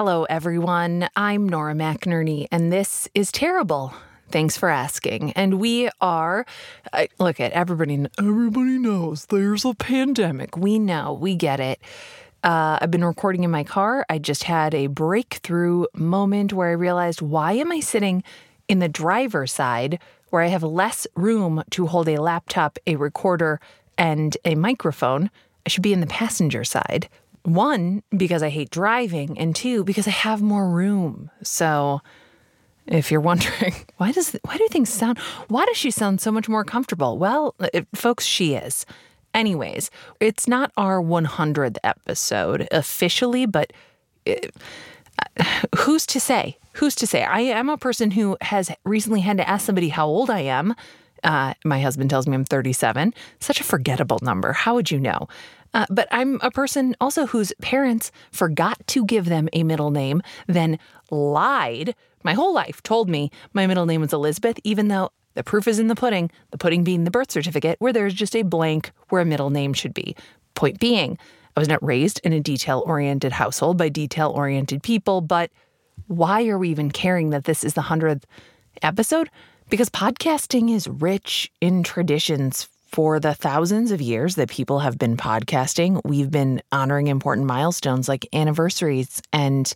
Hello, everyone. I'm Nora McInerny, and this is terrible. Thanks for asking. And we are, uh, look at everybody. Everybody knows there's a pandemic. We know. We get it. Uh, I've been recording in my car. I just had a breakthrough moment where I realized why am I sitting in the driver's side where I have less room to hold a laptop, a recorder, and a microphone? I should be in the passenger side. One, because I hate driving, and two, because I have more room. So, if you're wondering why does why do things sound why does she sound so much more comfortable? Well, it, folks, she is. Anyways, it's not our 100th episode officially, but it, uh, who's to say? Who's to say? I am a person who has recently had to ask somebody how old I am. Uh, my husband tells me I'm 37. Such a forgettable number. How would you know? Uh, but I'm a person also whose parents forgot to give them a middle name, then lied my whole life, told me my middle name was Elizabeth, even though the proof is in the pudding, the pudding being the birth certificate, where there's just a blank where a middle name should be. Point being, I was not raised in a detail oriented household by detail oriented people, but why are we even caring that this is the 100th episode? Because podcasting is rich in traditions for the thousands of years that people have been podcasting, we've been honoring important milestones like anniversaries and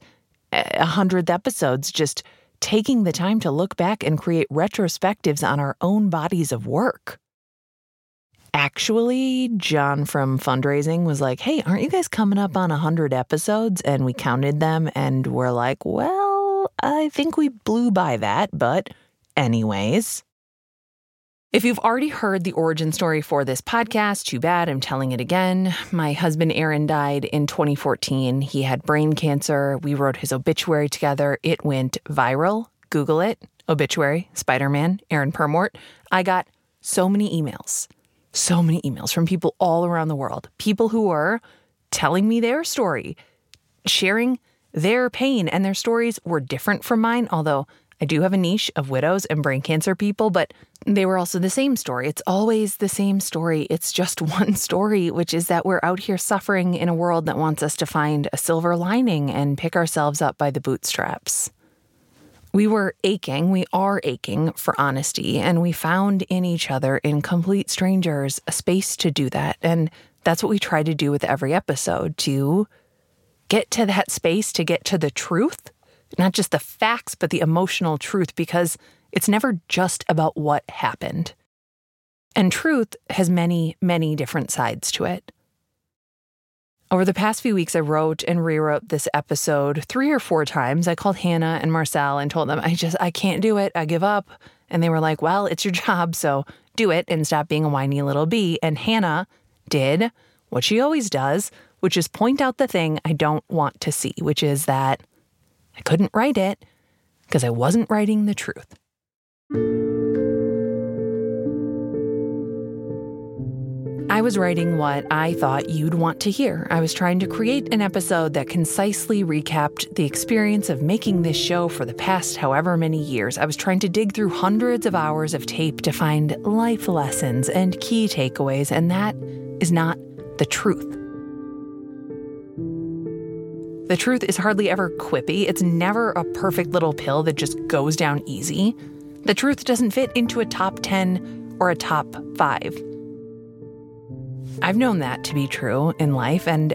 uh, a hundredth episodes, just taking the time to look back and create retrospectives on our own bodies of work. Actually, John from fundraising was like, Hey, aren't you guys coming up on 100 episodes? And we counted them and we're like, Well, I think we blew by that, but anyways. If you've already heard the origin story for this podcast, too bad, I'm telling it again. My husband Aaron died in 2014. He had brain cancer. We wrote his obituary together. It went viral. Google it obituary, Spider Man, Aaron Purmort. I got so many emails, so many emails from people all around the world, people who were telling me their story, sharing their pain, and their stories were different from mine, although I do have a niche of widows and brain cancer people, but they were also the same story. It's always the same story. It's just one story, which is that we're out here suffering in a world that wants us to find a silver lining and pick ourselves up by the bootstraps. We were aching, we are aching for honesty, and we found in each other, in complete strangers, a space to do that. And that's what we try to do with every episode to get to that space, to get to the truth not just the facts, but the emotional truth, because it's never just about what happened. And truth has many, many different sides to it. Over the past few weeks, I wrote and rewrote this episode three or four times. I called Hannah and Marcel and told them, I just, I can't do it. I give up. And they were like, well, it's your job, so do it and stop being a whiny little bee. And Hannah did what she always does, which is point out the thing I don't want to see, which is that I couldn't write it because I wasn't writing the truth. I was writing what I thought you'd want to hear. I was trying to create an episode that concisely recapped the experience of making this show for the past however many years. I was trying to dig through hundreds of hours of tape to find life lessons and key takeaways, and that is not the truth. The truth is hardly ever quippy. It's never a perfect little pill that just goes down easy. The truth doesn't fit into a top 10 or a top 5. I've known that to be true in life, and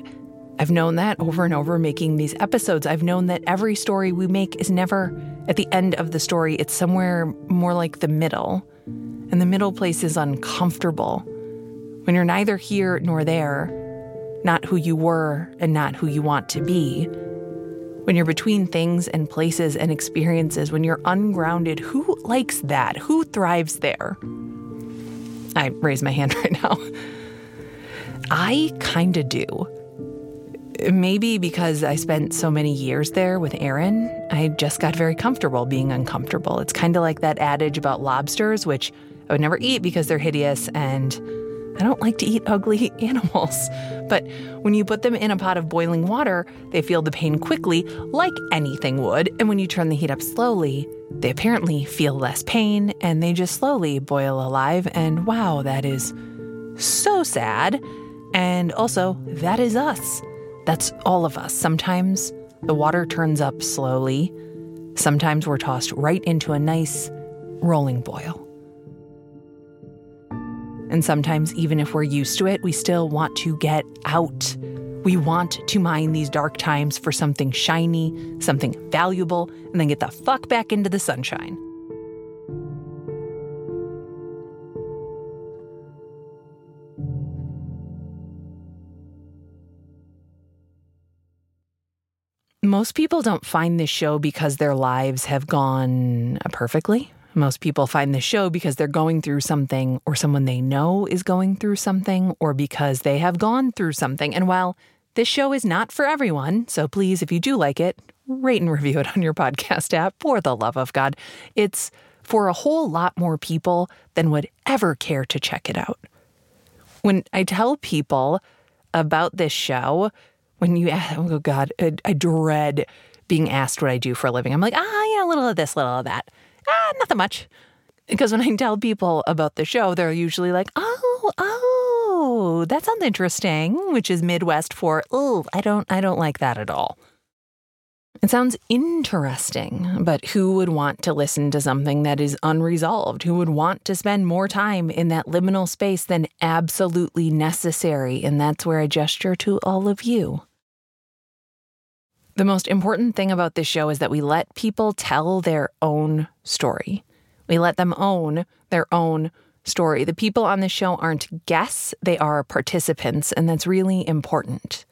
I've known that over and over making these episodes. I've known that every story we make is never at the end of the story, it's somewhere more like the middle. And the middle place is uncomfortable. When you're neither here nor there, not who you were and not who you want to be. When you're between things and places and experiences, when you're ungrounded, who likes that? Who thrives there? I raise my hand right now. I kind of do. Maybe because I spent so many years there with Aaron, I just got very comfortable being uncomfortable. It's kind of like that adage about lobsters, which I would never eat because they're hideous and I don't like to eat ugly animals. But when you put them in a pot of boiling water, they feel the pain quickly, like anything would. And when you turn the heat up slowly, they apparently feel less pain and they just slowly boil alive. And wow, that is so sad. And also, that is us. That's all of us. Sometimes the water turns up slowly. Sometimes we're tossed right into a nice rolling boil. And sometimes, even if we're used to it, we still want to get out. We want to mine these dark times for something shiny, something valuable, and then get the fuck back into the sunshine. Most people don't find this show because their lives have gone uh, perfectly. Most people find this show because they're going through something, or someone they know is going through something, or because they have gone through something. And while this show is not for everyone, so please, if you do like it, rate and review it on your podcast app for the love of God. It's for a whole lot more people than would ever care to check it out. When I tell people about this show, when you, ask, oh God, I, I dread being asked what I do for a living. I'm like, ah, yeah, a little of this, little of that ah, nothing much. Because when I tell people about the show, they're usually like, oh, oh, that sounds interesting, which is Midwest for, oh, I don't, I don't like that at all. It sounds interesting, but who would want to listen to something that is unresolved? Who would want to spend more time in that liminal space than absolutely necessary? And that's where I gesture to all of you. The most important thing about this show is that we let people tell their own story. We let them own their own story. The people on the show aren't guests, they are participants, and that's really important.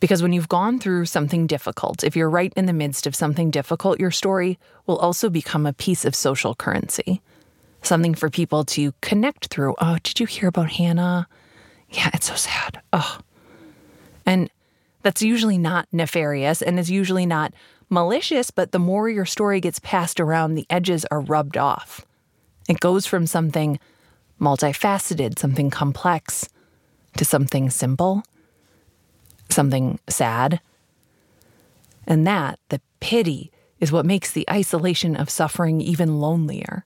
Because when you've gone through something difficult, if you're right in the midst of something difficult, your story will also become a piece of social currency, something for people to connect through. Oh, did you hear about Hannah? Yeah, it's so sad. Oh. And that's usually not nefarious and is usually not malicious, but the more your story gets passed around, the edges are rubbed off. It goes from something multifaceted, something complex, to something simple, something sad. And that, the pity, is what makes the isolation of suffering even lonelier.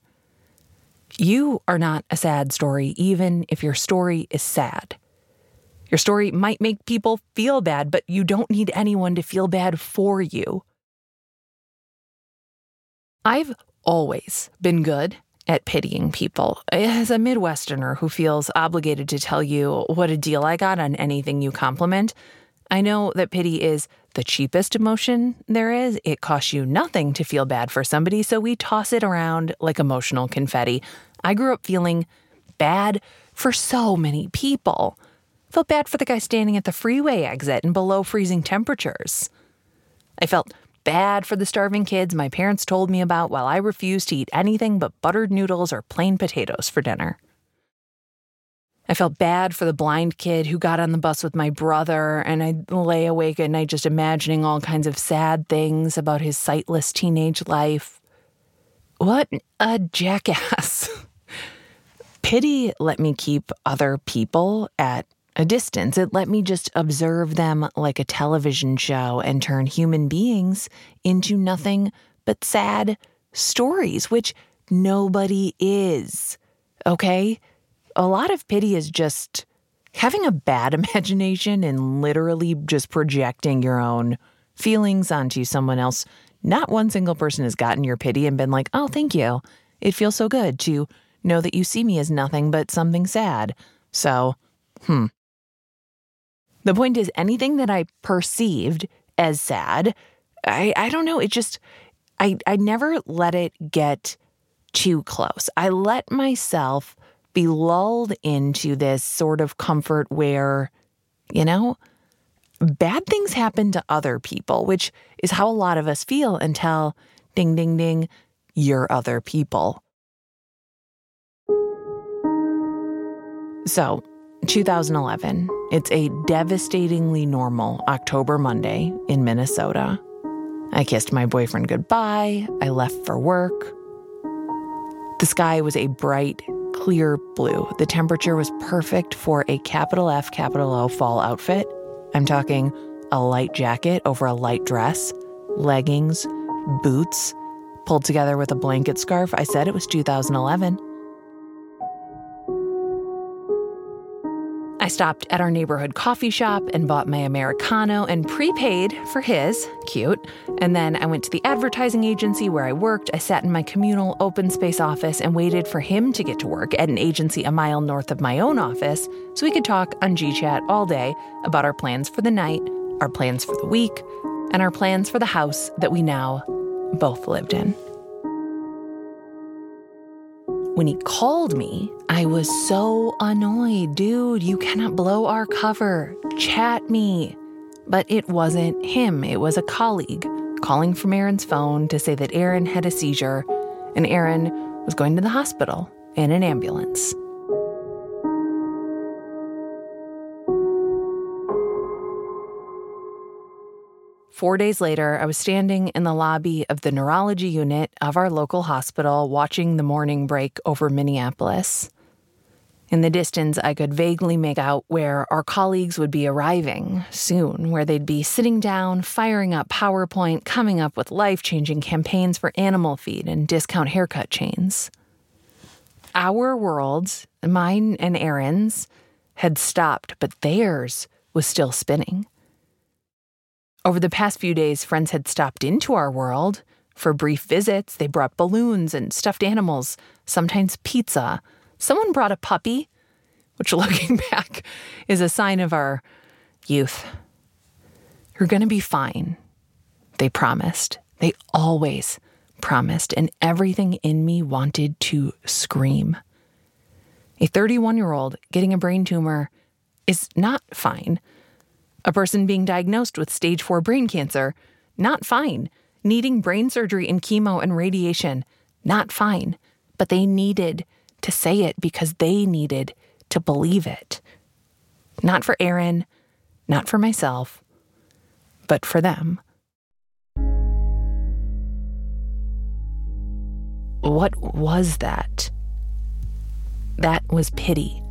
You are not a sad story, even if your story is sad. Your story might make people feel bad, but you don't need anyone to feel bad for you. I've always been good at pitying people. As a Midwesterner who feels obligated to tell you what a deal I got on anything you compliment, I know that pity is the cheapest emotion there is. It costs you nothing to feel bad for somebody, so we toss it around like emotional confetti. I grew up feeling bad for so many people. Felt bad for the guy standing at the freeway exit in below freezing temperatures. I felt bad for the starving kids my parents told me about while I refused to eat anything but buttered noodles or plain potatoes for dinner. I felt bad for the blind kid who got on the bus with my brother, and I lay awake at night just imagining all kinds of sad things about his sightless teenage life. What a jackass. Pity let me keep other people at a distance. It let me just observe them like a television show and turn human beings into nothing but sad stories, which nobody is. Okay? A lot of pity is just having a bad imagination and literally just projecting your own feelings onto someone else. Not one single person has gotten your pity and been like, oh, thank you. It feels so good to know that you see me as nothing but something sad. So, hmm. The point is, anything that I perceived as sad, I, I don't know, it just, I, I never let it get too close. I let myself be lulled into this sort of comfort where, you know, bad things happen to other people, which is how a lot of us feel until ding, ding, ding, you're other people. So, 2011, it's a devastatingly normal October Monday in Minnesota. I kissed my boyfriend goodbye. I left for work. The sky was a bright, clear blue. The temperature was perfect for a capital F, capital O fall outfit. I'm talking a light jacket over a light dress, leggings, boots, pulled together with a blanket scarf. I said it was 2011. I stopped at our neighborhood coffee shop and bought my Americano and prepaid for his. Cute. And then I went to the advertising agency where I worked. I sat in my communal open space office and waited for him to get to work at an agency a mile north of my own office so we could talk on GChat all day about our plans for the night, our plans for the week, and our plans for the house that we now both lived in. When he called me, I was so annoyed. Dude, you cannot blow our cover. Chat me. But it wasn't him, it was a colleague calling from Aaron's phone to say that Aaron had a seizure and Aaron was going to the hospital in an ambulance. Four days later, I was standing in the lobby of the neurology unit of our local hospital watching the morning break over Minneapolis. In the distance, I could vaguely make out where our colleagues would be arriving soon, where they'd be sitting down, firing up PowerPoint, coming up with life changing campaigns for animal feed and discount haircut chains. Our worlds, mine and Aaron's, had stopped, but theirs was still spinning. Over the past few days, friends had stopped into our world. For brief visits, they brought balloons and stuffed animals, sometimes pizza. Someone brought a puppy, which, looking back, is a sign of our youth. You're going to be fine, they promised. They always promised, and everything in me wanted to scream. A 31 year old getting a brain tumor is not fine. A person being diagnosed with stage 4 brain cancer, not fine. Needing brain surgery and chemo and radiation, not fine. But they needed to say it because they needed to believe it. Not for Aaron, not for myself, but for them. What was that? That was pity.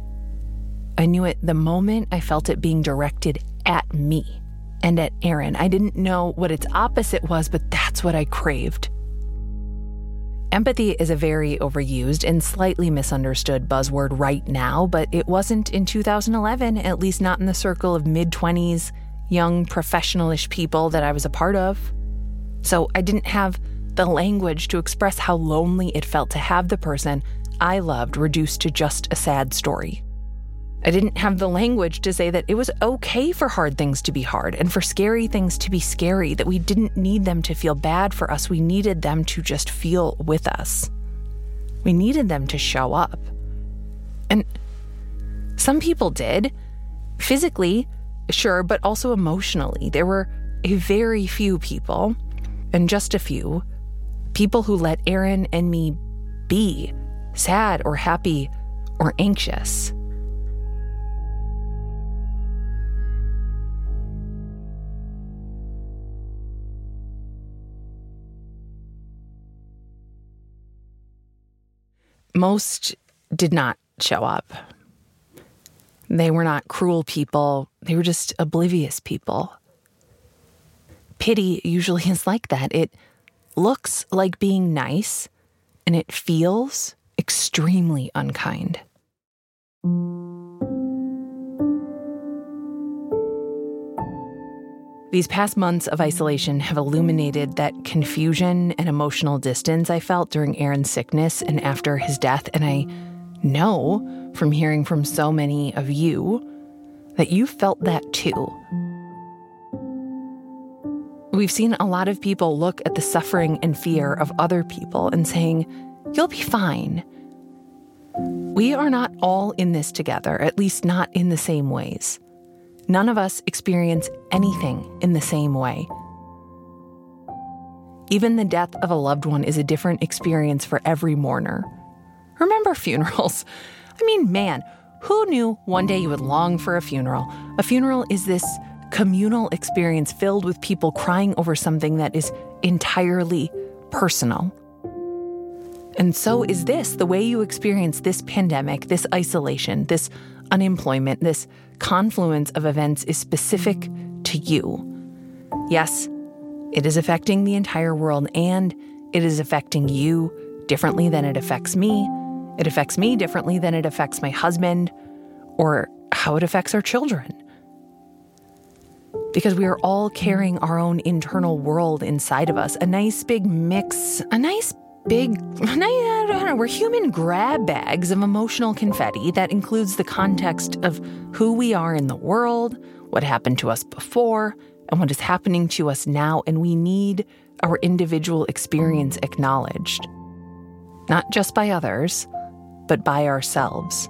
I knew it the moment I felt it being directed at me and at Aaron. I didn't know what its opposite was, but that's what I craved. Empathy is a very overused and slightly misunderstood buzzword right now, but it wasn't in 2011, at least not in the circle of mid 20s, young professionalish people that I was a part of. So I didn't have the language to express how lonely it felt to have the person I loved reduced to just a sad story. I didn't have the language to say that it was okay for hard things to be hard and for scary things to be scary, that we didn't need them to feel bad for us. We needed them to just feel with us. We needed them to show up. And some people did, physically, sure, but also emotionally. There were a very few people, and just a few, people who let Aaron and me be sad or happy or anxious. Most did not show up. They were not cruel people, they were just oblivious people. Pity usually is like that. It looks like being nice, and it feels extremely unkind. These past months of isolation have illuminated that confusion and emotional distance I felt during Aaron's sickness and after his death. And I know from hearing from so many of you that you felt that too. We've seen a lot of people look at the suffering and fear of other people and saying, You'll be fine. We are not all in this together, at least not in the same ways. None of us experience anything in the same way. Even the death of a loved one is a different experience for every mourner. Remember funerals. I mean, man, who knew one day you would long for a funeral? A funeral is this communal experience filled with people crying over something that is entirely personal. And so is this the way you experience this pandemic, this isolation, this unemployment, this confluence of events is specific to you. Yes, it is affecting the entire world and it is affecting you differently than it affects me. It affects me differently than it affects my husband or how it affects our children. Because we are all carrying our own internal world inside of us, a nice big mix, a nice big, we're human grab bags of emotional confetti that includes the context of who we are in the world, what happened to us before, and what is happening to us now. And we need our individual experience acknowledged, not just by others, but by ourselves.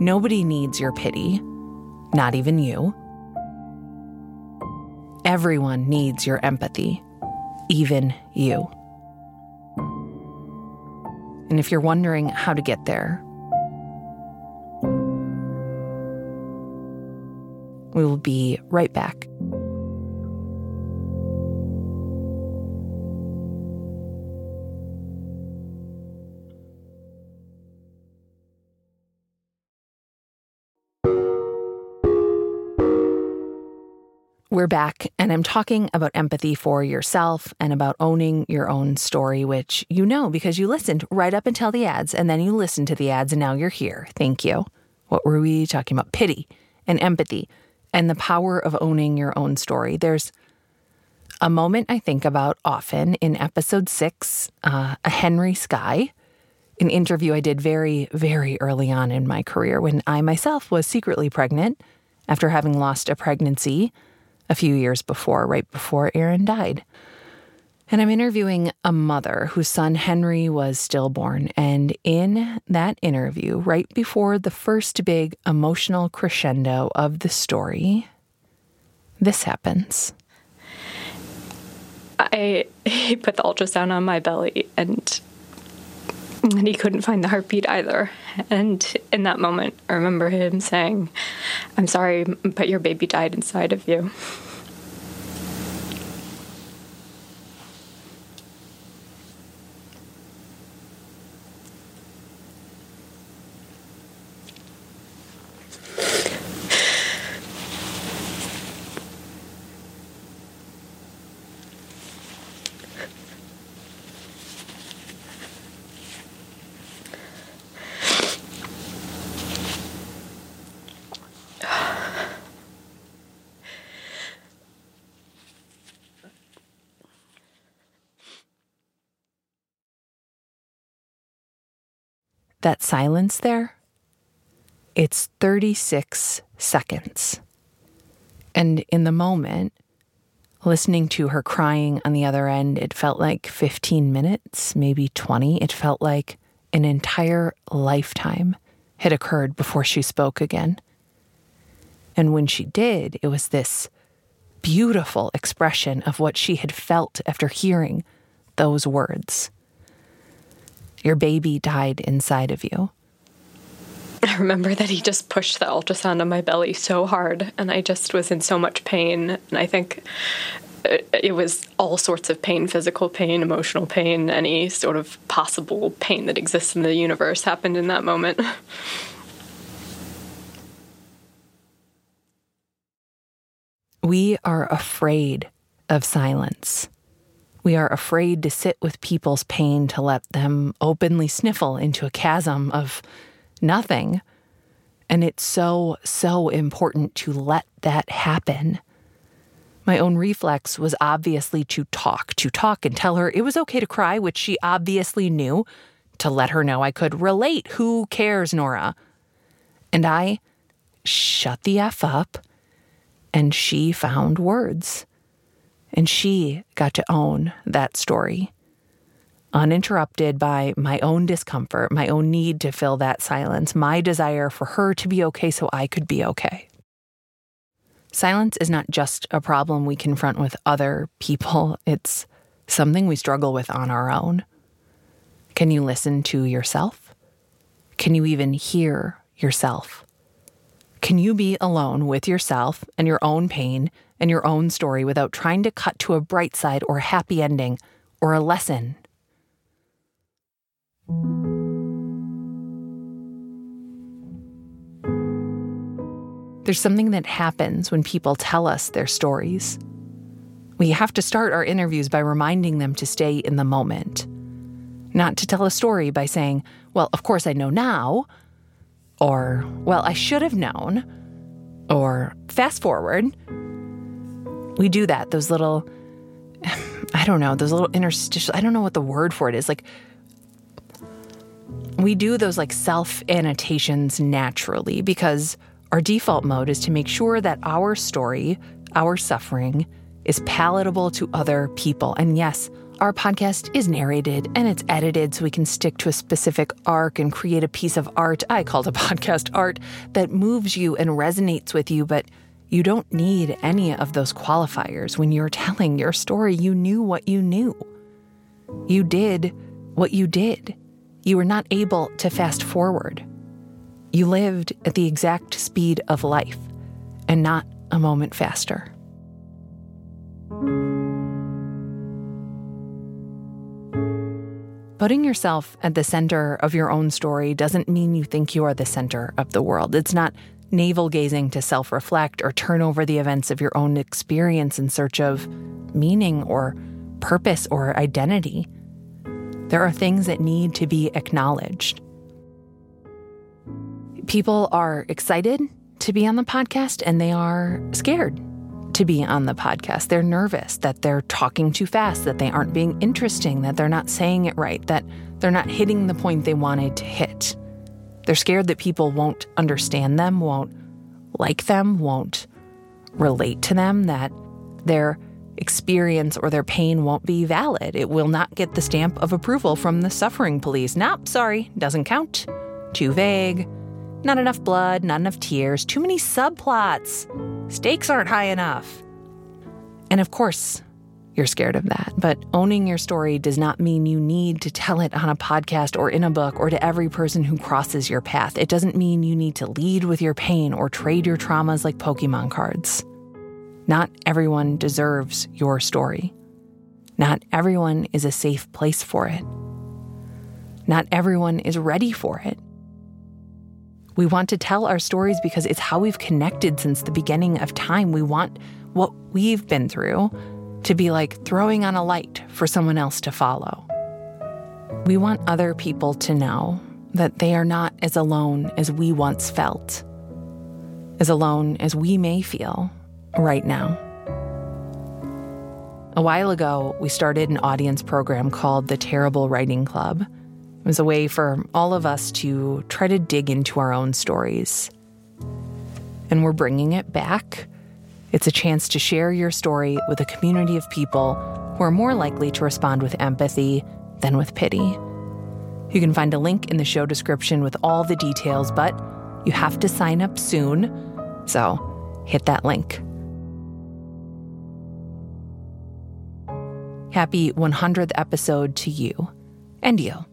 Nobody needs your pity, not even you. Everyone needs your empathy, even you. And if you're wondering how to get there, we will be right back. We're back, and I'm talking about empathy for yourself and about owning your own story, which you know because you listened right up until the ads, and then you listened to the ads, and now you're here. Thank you. What were we talking about? Pity and empathy and the power of owning your own story. There's a moment I think about often in episode six, uh, a Henry Sky, an interview I did very, very early on in my career when I myself was secretly pregnant after having lost a pregnancy a few years before, right before Aaron died. And I'm interviewing a mother whose son Henry was stillborn. And in that interview, right before the first big emotional crescendo of the story, this happens. I he put the ultrasound on my belly and and he couldn't find the heartbeat either. And in that moment, I remember him saying, I'm sorry, but your baby died inside of you. That silence there, it's 36 seconds. And in the moment, listening to her crying on the other end, it felt like 15 minutes, maybe 20. It felt like an entire lifetime had occurred before she spoke again. And when she did, it was this beautiful expression of what she had felt after hearing those words. Your baby died inside of you. I remember that he just pushed the ultrasound on my belly so hard, and I just was in so much pain. And I think uh, it was all sorts of pain physical pain, emotional pain, any sort of possible pain that exists in the universe happened in that moment. We are afraid of silence. We are afraid to sit with people's pain to let them openly sniffle into a chasm of nothing. And it's so, so important to let that happen. My own reflex was obviously to talk, to talk and tell her it was okay to cry, which she obviously knew, to let her know I could relate. Who cares, Nora? And I shut the F up, and she found words. And she got to own that story, uninterrupted by my own discomfort, my own need to fill that silence, my desire for her to be okay so I could be okay. Silence is not just a problem we confront with other people, it's something we struggle with on our own. Can you listen to yourself? Can you even hear yourself? Can you be alone with yourself and your own pain and your own story without trying to cut to a bright side or happy ending or a lesson. There's something that happens when people tell us their stories. We have to start our interviews by reminding them to stay in the moment. not to tell a story by saying, Well, of course I know now, or Well, I should have known, or Fast forward. We do that, those little, I don't know, those little interstitial, I don't know what the word for it is. Like, we do those like self annotations naturally because our default mode is to make sure that our story, our suffering, is palatable to other people. And yes, our podcast is narrated and it's edited so we can stick to a specific arc and create a piece of art. I call it a podcast art that moves you and resonates with you, but you don't need any of those qualifiers. When you're telling your story, you knew what you knew. You did what you did. You were not able to fast forward. You lived at the exact speed of life and not a moment faster. Putting yourself at the center of your own story doesn't mean you think you are the center of the world. It's not navel gazing to self reflect or turn over the events of your own experience in search of meaning or purpose or identity. There are things that need to be acknowledged people are excited to be on the podcast and they are scared to be on the podcast. They're nervous that they're talking too fast, that they aren't being interesting, that they're not saying it right, that they're not hitting the point they wanted to hit. They're scared that people won't understand them, won't like them, won't relate to them, that their experience or their pain won't be valid. It will not get the stamp of approval from the suffering police. Nope, sorry, doesn't count. Too vague not enough blood, not enough tears, too many subplots. Stakes aren't high enough. And of course, you're scared of that. But owning your story does not mean you need to tell it on a podcast or in a book or to every person who crosses your path. It doesn't mean you need to lead with your pain or trade your traumas like Pokemon cards. Not everyone deserves your story. Not everyone is a safe place for it. Not everyone is ready for it. We want to tell our stories because it's how we've connected since the beginning of time. We want what we've been through to be like throwing on a light for someone else to follow. We want other people to know that they are not as alone as we once felt, as alone as we may feel right now. A while ago, we started an audience program called the Terrible Writing Club. It was a way for all of us to try to dig into our own stories. And we're bringing it back. It's a chance to share your story with a community of people who are more likely to respond with empathy than with pity. You can find a link in the show description with all the details, but you have to sign up soon. So hit that link. Happy 100th episode to you and you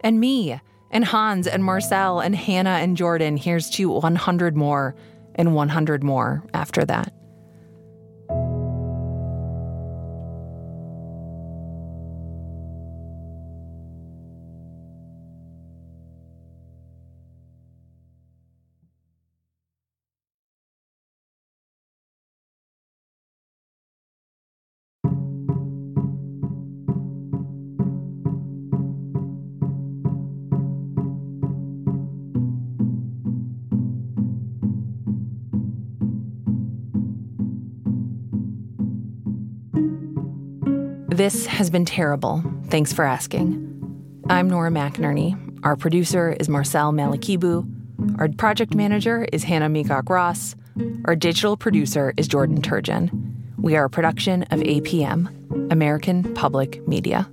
and me, and Hans, and Marcel, and Hannah, and Jordan. Here's to 100 more, and 100 more after that. This has been terrible. Thanks for asking. I'm Nora McInerny. Our producer is Marcel Malekebu. Our project manager is Hannah Meacock Ross. Our digital producer is Jordan Turgeon. We are a production of APM, American Public Media.